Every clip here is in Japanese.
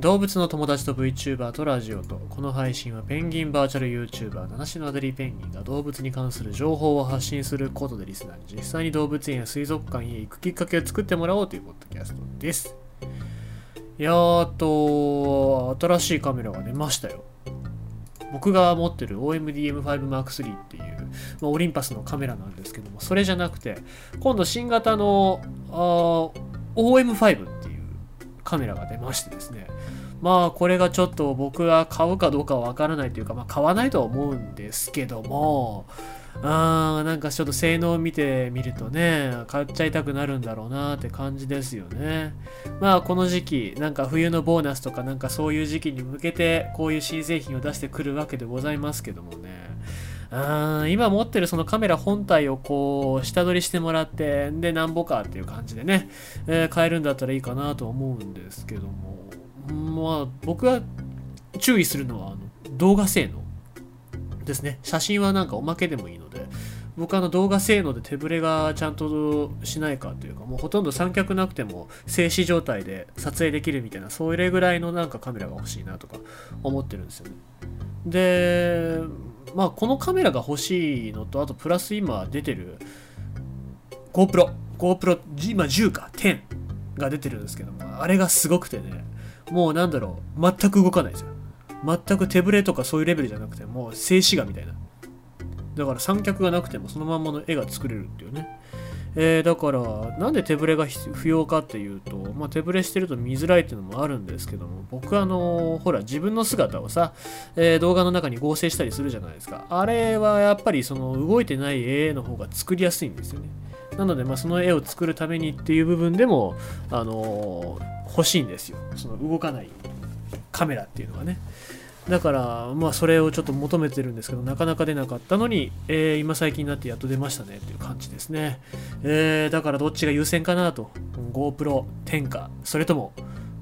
動物の友達と VTuber とラジオとこの配信はペンギンバーチャル YouTuber 七種のアデリーペンギンが動物に関する情報を発信することでリスナーに実際に動物園や水族館へ行くきっかけを作ってもらおうというポッドキャストです。いやーっと新しいカメラが出ましたよ。僕が持ってる OMDM5M3 っていう、まあ、オリンパスのカメラなんですけどもそれじゃなくて今度新型の OM5 っていうカメラが出ましてですね。まあこれがちょっと僕が買うかどうかはわからないというか、まあ、買わないとは思うんですけども。あーなんかちょっと性能を見てみるとね買っちゃいたくなるんだろうなって感じですよね。まあこの時期なんか冬のボーナスとかなんかそういう時期に向けてこういう新製品を出してくるわけでございますけどもね。あ今持ってるそのカメラ本体をこう下取りしてもらってでなんぼかっていう感じでね、えー、買えるんだったらいいかなと思うんですけども。まあ僕が注意するのはあの動画性能ですね。写真はなんかおまけでもいいので僕あの動画性能で手ぶれがちゃんとしないかというかもうほとんど三脚なくても静止状態で撮影できるみたいなそれぐらいのなんかカメラが欲しいなとか思ってるんですよね。でまあこのカメラが欲しいのとあとプラス今出てる GoPro GoPro 今10か10が出てるんですけどもあれがすごくてねもうなんだろう全く動かないですよ。全く手ぶれとかそういうレベルじゃなくてもう静止画みたいな。だから三脚がなくてもそのまんまの絵が作れるっていうね。えー、だからなんで手ぶれが不要かっていうと、まあ、手ぶれしてると見づらいっていうのもあるんですけども僕あのー、ほら自分の姿をさ、えー、動画の中に合成したりするじゃないですか。あれはやっぱりその動いてない絵の方が作りやすいんですよね。なので、まあ、その絵を作るためにっていう部分でも、あの、欲しいんですよ。その動かないカメラっていうのがね。だから、まあ、それをちょっと求めてるんですけど、なかなか出なかったのに、えー、今最近になってやっと出ましたねっていう感じですね。えー、だからどっちが優先かなと。GoPro 10か、それとも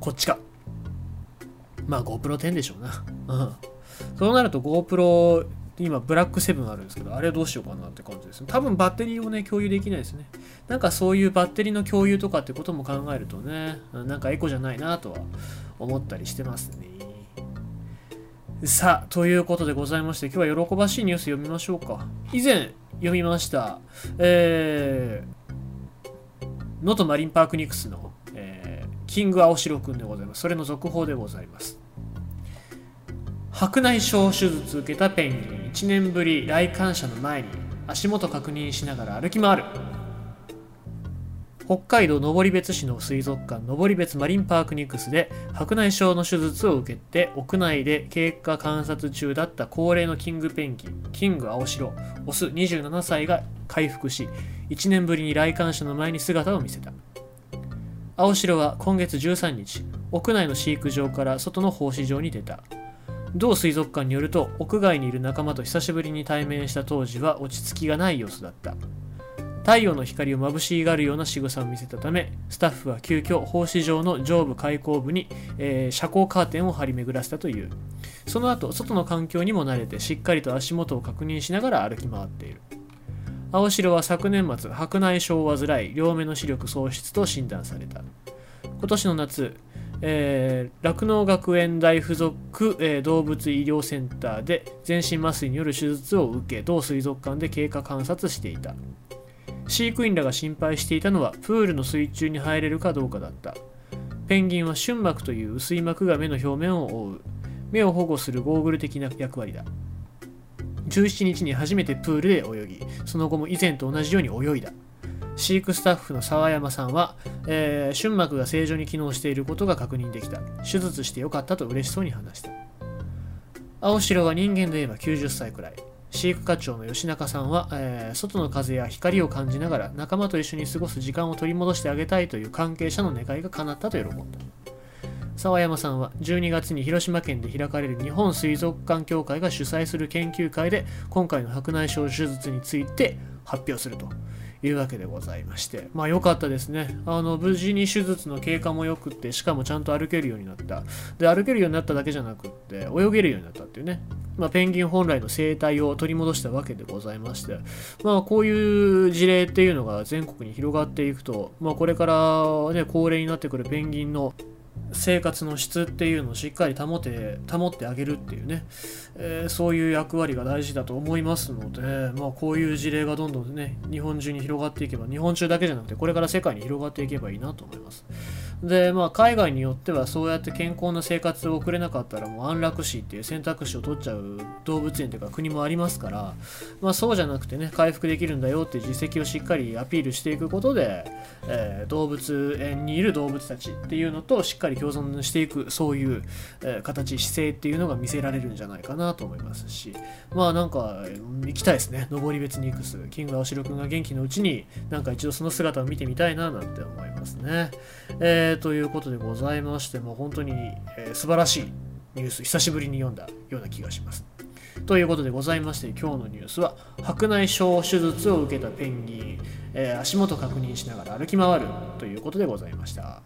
こっちか。まあ GoPro 10でしょうな。うん。そうなると GoPro 今ブラック7あるんですけど、あれはどうしようかなって感じですね。多分バッテリーをね、共有できないですね。なんかそういうバッテリーの共有とかってことも考えるとね、なんかエコじゃないなとは思ったりしてますね。さあ、ということでございまして、今日は喜ばしいニュース読みましょうか。以前読みました、えー、能登マリンパークニクスの、えー、キング青白くんでございます。それの続報でございます。白内障手術受けたペンギン、1年ぶり来館者の前に足元確認しながら歩き回る。北海道登別市の水族館登別マリンパークニクスで白内障の手術を受けて屋内で経過観察中だった高齢のキングペンギンキング青白オス27歳が回復し1年ぶりに来館者の前に姿を見せた。青白は今月13日屋内の飼育場から外の放飼場に出た。同水族館によると屋外にいる仲間と久しぶりに対面した当時は落ち着きがない様子だった。太陽の光を眩しがるような仕草を見せたためスタッフは急遽放飼場の上部開口部に、えー、遮光カーテンを張り巡らせたという。その後外の環境にも慣れてしっかりと足元を確認しながら歩き回っている。青白は昨年末白内障を患い両目の視力喪失と診断された。今年の夏酪農、ー、学園大附属、えー、動物医療センターで全身麻酔による手術を受け同水族館で経過観察していた。飼育員らが心配していたのはプールの水中に入れるかどうかだった。ペンギンは瞬膜という薄い膜が目の表面を覆う。目を保護するゴーグル的な役割だ。17日に初めてプールで泳ぎその後も以前と同じように泳いだ。飼育スタッフの沢山さんは、えー、瞬膜が正常に機能していることが確認できた。手術してよかったと嬉しそうに話した。青白は人間で言えば90歳くらい。飼育課長の吉中さんは、えー、外の風や光を感じながら仲間と一緒に過ごす時間を取り戻してあげたいという関係者の願いが叶ったと喜んだ。沢山さんは12月に広島県で開かれる日本水族館協会が主催する研究会で今回の白内障手術について発表すると。いうわけでございまして、まあ良かったですね。あの、無事に手術の経過も良くって、しかもちゃんと歩けるようになった。で、歩けるようになっただけじゃなくって、泳げるようになったっていうね。まあ、ペンギン本来の生態を取り戻したわけでございまして、まあ、こういう事例っていうのが全国に広がっていくと、まあ、これからね、高齢になってくるペンギンの生活の質っていうのをしっかり保て保ってあげるっていうね、えー、そういう役割が大事だと思いますので、まあ、こういう事例がどんどんね日本中に広がっていけば日本中だけじゃなくてこれから世界に広がっていけばいいなと思います。でまあ海外によってはそうやって健康な生活を送れなかったらもう安楽死っていう選択肢を取っちゃう動物園というか国もありますから、まあ、そうじゃなくてね回復できるんだよっていう実績をしっかりアピールしていくことで、えー、動物園にいる動物たちっていうのとしっかり共存していくそういう、えー、形姿勢っていうのが見せられるんじゃないかなと思いますしまあなんか行きたいですね。登別に行くす。キング青白くんが元気のうちになんか一度その姿を見てみたいななんて思いますね、えー、ということでございましても本当に、えー、素晴らしいニュース久しぶりに読んだような気がしますということでございまして今日のニュースは白内障手術を受けたペンギン、えー、足元確認しながら歩き回るということでございました。